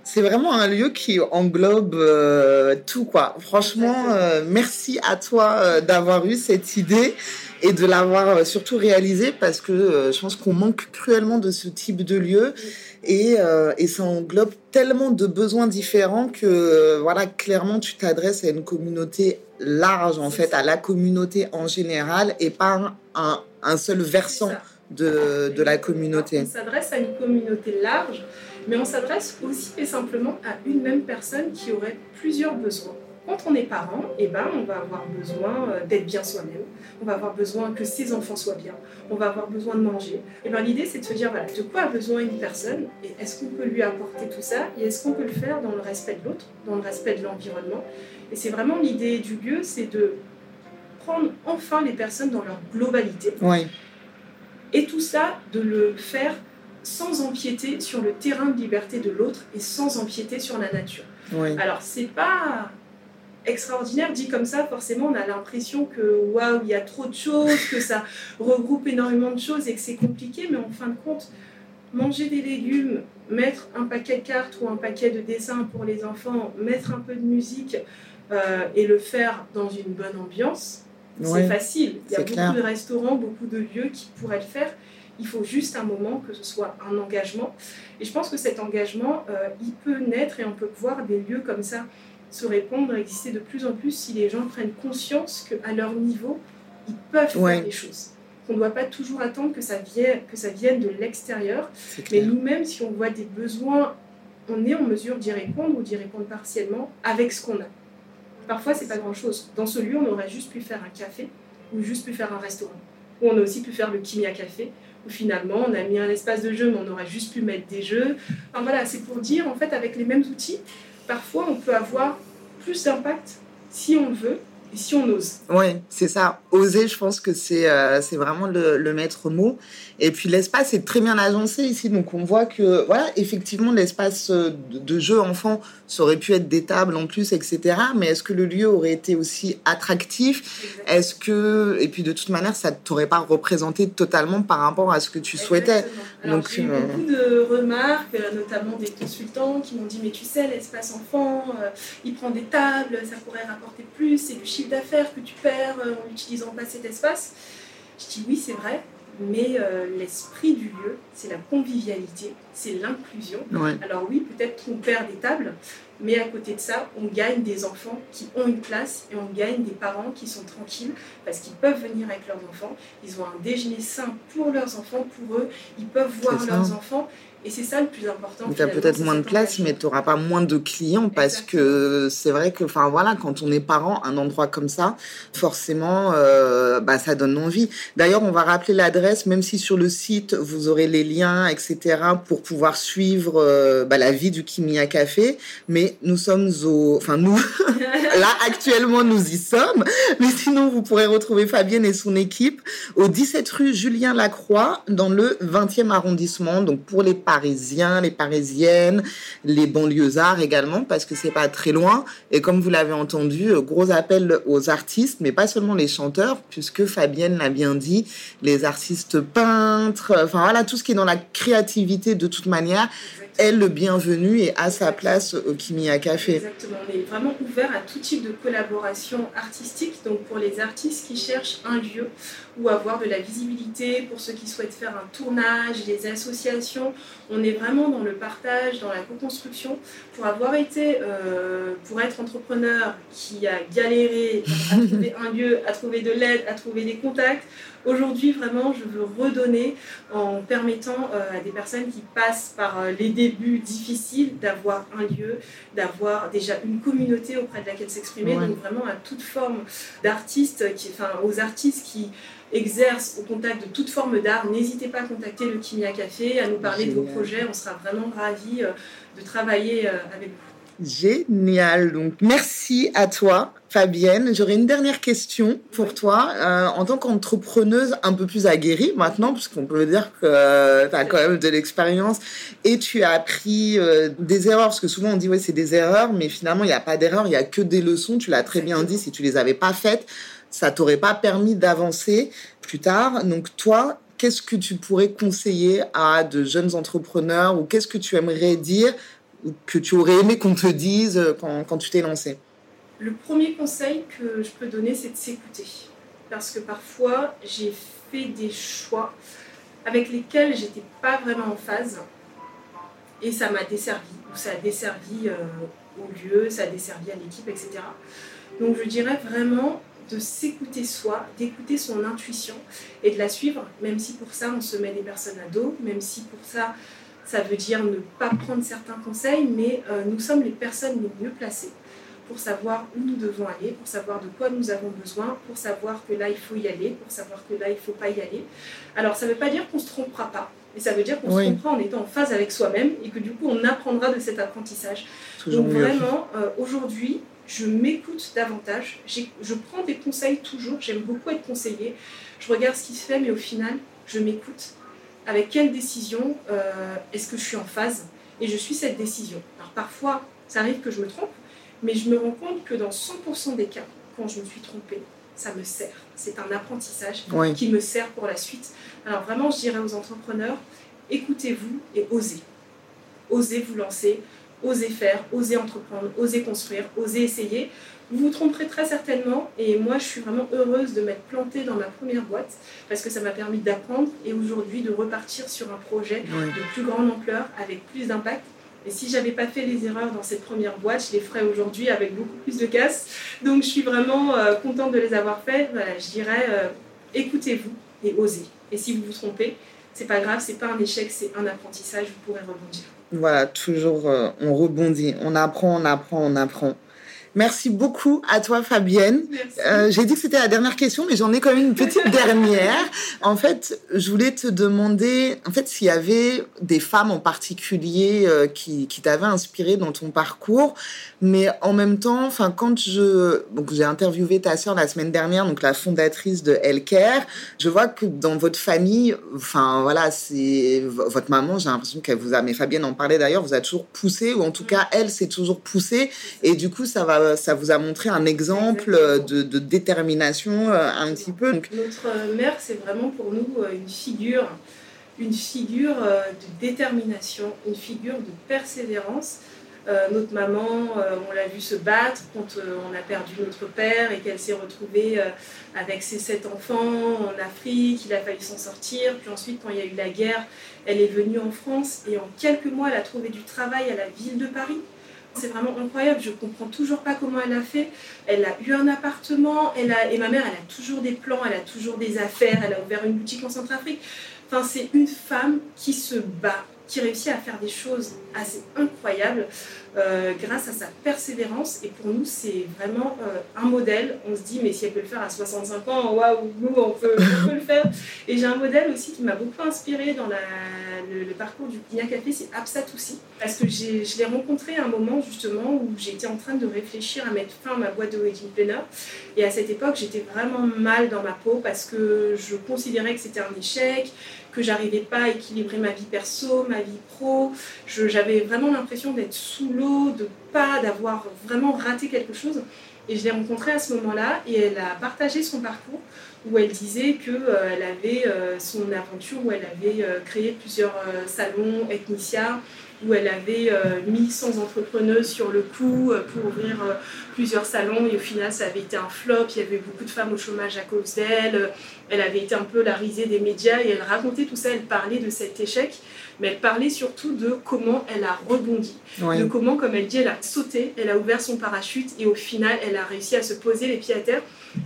C'est vraiment un lieu qui englobe tout, quoi. Franchement, merci à toi d'avoir eu cette idée et de l'avoir euh, surtout réalisé parce que euh, je pense qu'on manque cruellement de ce type de lieu et, euh, et ça englobe tellement de besoins différents que voilà clairement tu t'adresses à une communauté large en fait à la communauté en général et pas un, un seul versant de, de la communauté. On s'adresse à une communauté large mais on s'adresse aussi et simplement à une même personne qui aurait plusieurs besoins. Quand on est parent, eh ben, on va avoir besoin euh, d'être bien soi-même, on va avoir besoin que ses enfants soient bien, on va avoir besoin de manger. Et eh ben, l'idée, c'est de se dire, voilà, de quoi a besoin une personne et est-ce qu'on peut lui apporter tout ça et est-ce qu'on peut le faire dans le respect de l'autre, dans le respect de l'environnement? Et c'est vraiment l'idée du lieu, c'est de prendre enfin les personnes dans leur globalité. Oui. Et tout ça, de le faire sans empiéter sur le terrain de liberté de l'autre et sans empiéter sur la nature. Oui. Alors, c'est pas extraordinaire dit comme ça, forcément, on a l'impression que waouh, il y a trop de choses, que ça regroupe énormément de choses et que c'est compliqué, mais en fin de compte, manger des légumes, mettre un paquet de cartes ou un paquet de dessins pour les enfants, mettre un peu de musique euh, et le faire dans une bonne ambiance, c'est facile. Il y a beaucoup de restaurants, beaucoup de lieux qui pourraient le faire. Il faut juste un moment, que ce soit un engagement. Et je pense que cet engagement, euh, il peut naître et on peut voir des lieux comme ça se répondre, exister de plus en plus si les gens prennent conscience qu'à leur niveau, ils peuvent faire des choses. Qu'on ne doit pas toujours attendre que ça vienne, que ça vienne de l'extérieur. Mais nous-mêmes, si on voit des besoins, on est en mesure d'y répondre ou d'y répondre partiellement avec ce qu'on a. Parfois, c'est pas grand-chose. Dans ce lieu, on aurait juste pu faire un café ou juste pu faire un restaurant. Ou on a aussi pu faire le Kimia Café, où finalement, on a mis un espace de jeu, mais on aurait juste pu mettre des jeux. Enfin voilà, c'est pour dire, en fait, avec les mêmes outils, parfois on peut avoir plus d'impact si on veut et si on ose. Oui, c'est ça. Oser, je pense que c'est euh, vraiment le, le, maître mot. Et puis l'espace est très bien agencé ici, donc on voit que voilà, effectivement, l'espace euh, de, jeu enfant, ça aurait pu être des tables en plus, etc. Mais est-ce que le lieu aurait été aussi attractif? Est-ce que et puis de toute manière, ça t'aurait pas représenté totalement par rapport à ce que tu souhaitais Donc j'ai eu euh, beaucoup de remarques, notamment des consultants qui m'ont dit mais tu sais l'espace enfant, il prend des tables, ça pourrait rapporter plus, c'est du chiffre d'affaires que tu perds euh, en utilisant pas cet espace. Je dis oui, c'est vrai, mais euh, l'esprit du lieu, c'est la convivialité, c'est l'inclusion. Alors oui, peut-être qu'on perd des tables, mais à côté de ça, on gagne des enfants qui ont une place et on gagne des parents qui sont tranquilles parce qu'ils peuvent venir avec leurs enfants. Ils ont un déjeuner sain pour leurs enfants, pour eux. Ils peuvent voir leurs enfants et c'est ça le plus important. Tu as peut-être moins de place, mais tu n'auras pas moins de clients parce que c'est vrai que, enfin voilà, quand on est parent, un endroit comme ça, forcément, euh, bah, ça donne envie. D'ailleurs, on va rappeler l'adresse, même si sur le site, vous aurez les liens, etc., pour pouvoir suivre euh, bah, la vie du Kimia Café. Mais nous sommes au. Enfin, nous, là, actuellement, nous y sommes. Mais sinon, vous pourrez retrouver Fabienne et son équipe au 17 rue Julien Lacroix, dans le 20e arrondissement. Donc, pour les Parisiens, les Parisiennes, les banlieusards également, parce que c'est pas très loin. Et comme vous l'avez entendu, euh, gros appel aux artistes, mais pas seulement les chanteurs, puisque Fabienne l'a bien dit, les artistes peintres, enfin voilà, tout ce qui est dans la créativité de toute manière est le bienvenu et a sa place au Kimia Café. Exactement, on est vraiment ouvert à tout type de collaboration artistique, donc pour les artistes qui cherchent un lieu ou avoir de la visibilité, pour ceux qui souhaitent faire un tournage, les associations, On est vraiment dans le partage, dans la co-construction. Pour avoir été, euh, pour être entrepreneur qui a galéré à trouver un lieu, à trouver de l'aide, à trouver des contacts, Aujourd'hui, vraiment, je veux redonner en permettant euh, à des personnes qui passent par euh, les débuts difficiles d'avoir un lieu, d'avoir déjà une communauté auprès de laquelle s'exprimer. Donc vraiment à toute forme d'artistes, enfin aux artistes qui exercent au contact de toute forme d'art, n'hésitez pas à contacter le Kimia Café, à nous parler de vos projets. On sera vraiment ravis euh, de travailler avec vous. Génial. Donc, merci à toi, Fabienne. J'aurais une dernière question pour toi. Euh, en tant qu'entrepreneuse un peu plus aguerrie maintenant, puisqu'on peut dire que euh, tu as quand même de l'expérience et tu as appris euh, des erreurs, parce que souvent on dit, ouais, c'est des erreurs, mais finalement, il n'y a pas d'erreur, il n'y a que des leçons. Tu l'as très bien dit, si tu les avais pas faites, ça t'aurait pas permis d'avancer plus tard. Donc, toi, qu'est-ce que tu pourrais conseiller à de jeunes entrepreneurs ou qu'est-ce que tu aimerais dire que tu aurais aimé qu'on te dise euh, quand, quand tu t'es lancé? Le premier conseil que je peux donner, c'est de s'écouter. Parce que parfois, j'ai fait des choix avec lesquels j'étais pas vraiment en phase. Et ça m'a desservi, ou ça a desservi euh, au lieu, ça a desservi à l'équipe, etc. Donc je dirais vraiment de s'écouter soi, d'écouter son intuition et de la suivre, même si pour ça on se met des personnes à dos, même si pour ça ça veut dire ne pas prendre certains conseils, mais euh, nous sommes les personnes les mieux placées pour savoir où nous devons aller, pour savoir de quoi nous avons besoin, pour savoir que là il faut y aller, pour savoir que là il ne faut pas y aller. Alors ça ne veut pas dire qu'on ne se trompera pas, mais ça veut dire qu'on se trompera en étant en phase avec soi-même et que du coup on apprendra de cet apprentissage. Donc vraiment, euh, aujourd'hui, je m'écoute davantage, je prends des conseils toujours, j'aime beaucoup être conseillée, je regarde ce qui se fait, mais au final, je m'écoute avec quelle décision euh, est-ce que je suis en phase? Et je suis cette décision. Alors parfois, ça arrive que je me trompe, mais je me rends compte que dans 100% des cas, quand je me suis trompée, ça me sert. C'est un apprentissage qui me sert pour la suite. Alors vraiment, je dirais aux entrepreneurs, écoutez-vous et osez. Osez vous lancer, osez faire, osez entreprendre, osez construire, osez essayer. Vous vous tromperez très certainement et moi je suis vraiment heureuse de m'être plantée dans ma première boîte parce que ça m'a permis d'apprendre et aujourd'hui de repartir sur un projet de plus grande ampleur avec plus d'impact. Et si j'avais pas fait les erreurs dans cette première boîte, je les ferais aujourd'hui avec beaucoup plus de casse. Donc je suis vraiment euh, contente de les avoir faites. je dirais euh, écoutez-vous et osez. Et si vous vous trompez, c'est pas grave, c'est pas un échec, c'est un apprentissage, vous pourrez rebondir. Voilà, toujours euh, on rebondit, on apprend, on apprend, on apprend. Merci beaucoup à toi, Fabienne. Euh, J'ai dit que c'était la dernière question, mais j'en ai quand même une petite dernière. En fait, je voulais te demander, en fait, s'il y avait des femmes en particulier euh, qui, qui t'avaient inspiré dans ton parcours, mais en même temps, enfin, quand je, donc j'ai interviewé ta sœur la semaine dernière, donc la fondatrice de Healthcare, je vois que dans votre famille, enfin voilà, c'est votre maman, j'ai l'impression qu'elle vous a, mais Fabienne en parlait d'ailleurs, vous a toujours poussé, ou en tout cas elle s'est toujours poussée, et du coup ça va euh, ça vous a montré un exemple de, détermination euh, un petit peu. Notre mère, c'est vraiment pour nous euh, une figure, une figure de détermination, une figure de persévérance. notre maman, on l'a vu se battre quand on a perdu notre père et qu'elle s'est retrouvée avec ses sept enfants en Afrique. Il a fallu s'en sortir. Puis ensuite, quand il y a eu la guerre, elle est venue en France et en quelques mois, elle a trouvé du travail à la ville de Paris. C'est vraiment incroyable, je comprends toujours pas comment elle a fait. Elle a eu un appartement, et ma mère, elle a toujours des plans, elle a toujours des affaires, elle a ouvert une boutique en Centrafrique. Enfin, c'est une femme qui se bat, qui réussit à faire des choses assez incroyables. Euh, grâce à sa persévérance. Et pour nous, c'est vraiment euh, un modèle. On se dit, mais si elle peut le faire à 65 ans, waouh, nous, on peut, le faire. Et j'ai un modèle aussi qui m'a beaucoup inspiré dans le, parcours du Pigna Café, c'est Absat aussi. Parce que je l'ai rencontré à un moment justement où j'étais en train de réfléchir à mettre fin à ma boîte de wedding planner. Et à cette époque, j'étais vraiment mal dans ma peau parce que je considérais que c'était un échec, que j'arrivais pas à équilibrer ma vie perso, ma vie pro. J'avais vraiment l'impression d'être sous l'eau, de pas d'avoir vraiment raté quelque chose. Et je l'ai rencontrée à ce moment-là et elle a partagé son parcours où elle disait qu'elle euh, avait euh, son aventure, où elle avait euh, créé plusieurs salons Ethnicia, où elle avait mis 100 entrepreneuses sur le coup pour ouvrir plusieurs salons. Et au final ça avait été un flop, il y avait beaucoup de femmes au chômage à cause d'elle, elle avait été un peu la risée des médias et elle racontait tout ça, elle parlait de cet échec mais elle parlait surtout de comment elle a rebondi, de comment, comme elle dit, elle a sauté, elle a ouvert son parachute et au final, elle a réussi à se poser les pieds à terre.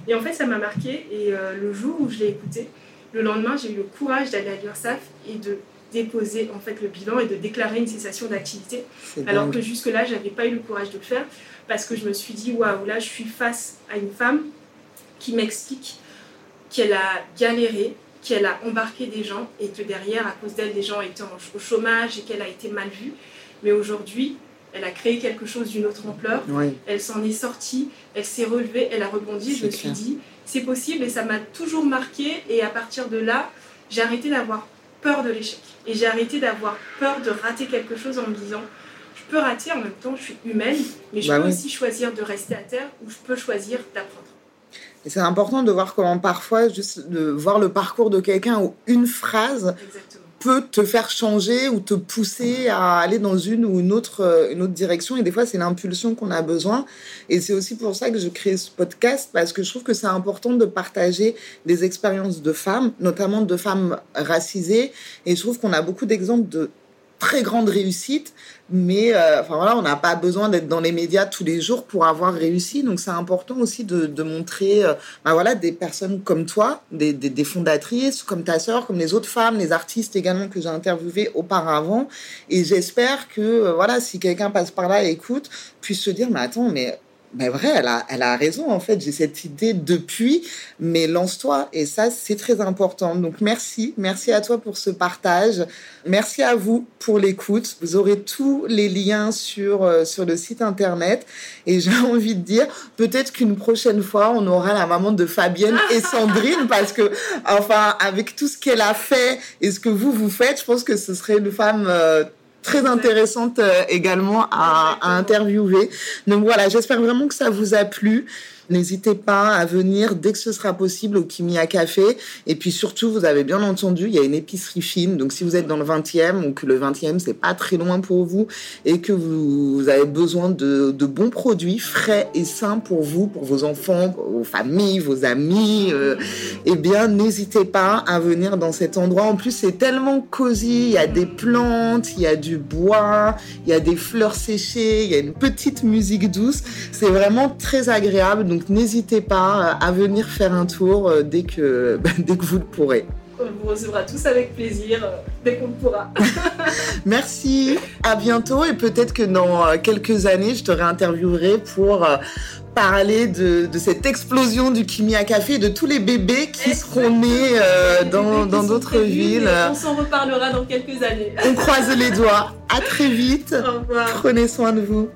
Et en fait, ça m'a marqué. Et euh, le jour où je l'ai écouté, le lendemain, j'ai eu le courage d'aller à l'URSAF et de déposer en fait le bilan et de déclarer une cessation d'activité. Alors que jusque-là, je n'avais pas eu le courage de le faire parce que je me suis dit, waouh, là, je suis face à une femme qui m'explique qu'elle a galéré, qu'elle a embarqué des gens et que derrière, à cause d'elle, des gens étaient au chômage et qu'elle a été mal vue. Mais aujourd'hui, elle a créé quelque chose d'une autre ampleur. Elle s'en est sortie, elle s'est relevée, elle a rebondi. Je me suis dit, c'est possible et ça m'a toujours marqué. Et à partir de là, j'ai arrêté d'avoir peur de l'échec. Et j'ai arrêté d'avoir peur de rater quelque chose en me disant, je peux rater en même temps, je suis humaine, mais je bah peux aussi choisir de rester à terre ou je peux choisir d'apprendre. Et c'est important de voir comment parfois, juste de voir le parcours de quelqu'un ou une phrase peut te faire changer ou te pousser à aller dans une ou une autre, euh, une autre direction. Et des fois, c'est l'impulsion qu'on a besoin. Et c'est aussi pour ça que je crée ce podcast, parce que je trouve que c'est important de partager des expériences de femmes, notamment de femmes racisées. Et je trouve qu'on a beaucoup d'exemples de très grande réussite, mais euh, enfin voilà, on n'a pas besoin d'être dans les médias tous les jours pour avoir réussi. Donc c'est important aussi de, montrer, ben voilà, des personnes comme toi, des, fondatrices, comme ta sœur, comme les autres femmes, les artistes également que j'ai interviewés auparavant. Et j'espère que euh, voilà, si quelqu'un passe par là et écoute, puisse se dire, mais attends, mais ben vrai, elle a, elle a raison en fait. J'ai cette idée depuis, mais lance-toi et ça c'est très important. Donc merci, merci à toi pour ce partage. Merci à vous pour l'écoute. Vous aurez tous les liens sur euh, sur le site internet et j'ai envie de dire peut-être qu'une prochaine fois on aura la maman de Fabienne et Sandrine parce que enfin avec tout ce qu'elle a fait et ce que vous vous faites, je pense que ce serait une femme euh, très intéressante euh, également à, à interviewer. Donc voilà, j'espère vraiment que ça vous a plu. N'hésitez pas à venir dès que ce sera possible au Kimia Café. Et puis surtout, vous avez bien entendu, il y a une épicerie fine. Donc si vous êtes dans le 20e ou que le 20e, c'est pas très loin pour vous et que vous avez besoin de, bons produits frais et sains pour vous, pour vos enfants, vos familles, vos amis, euh, eh bien, n'hésitez pas à venir dans cet endroit. En plus, c'est tellement cosy. Il y a des plantes, il y a du bois, il y a des fleurs séchées, il y a une petite musique douce. C'est vraiment très agréable. Donc, donc n'hésitez pas à venir faire un tour euh, dès que, dès que vous le pourrez. On vous recevra tous avec plaisir euh, dès qu'on le pourra. Merci, à bientôt et peut-être que dans euh, quelques années, je te réinterviewerai pour parler de, cette explosion du Kimia Café, de tous les bébés qui seront nés dans d'autres villes. On s'en reparlera dans quelques années. On croise les doigts. À très vite. Au revoir. Prenez soin de vous.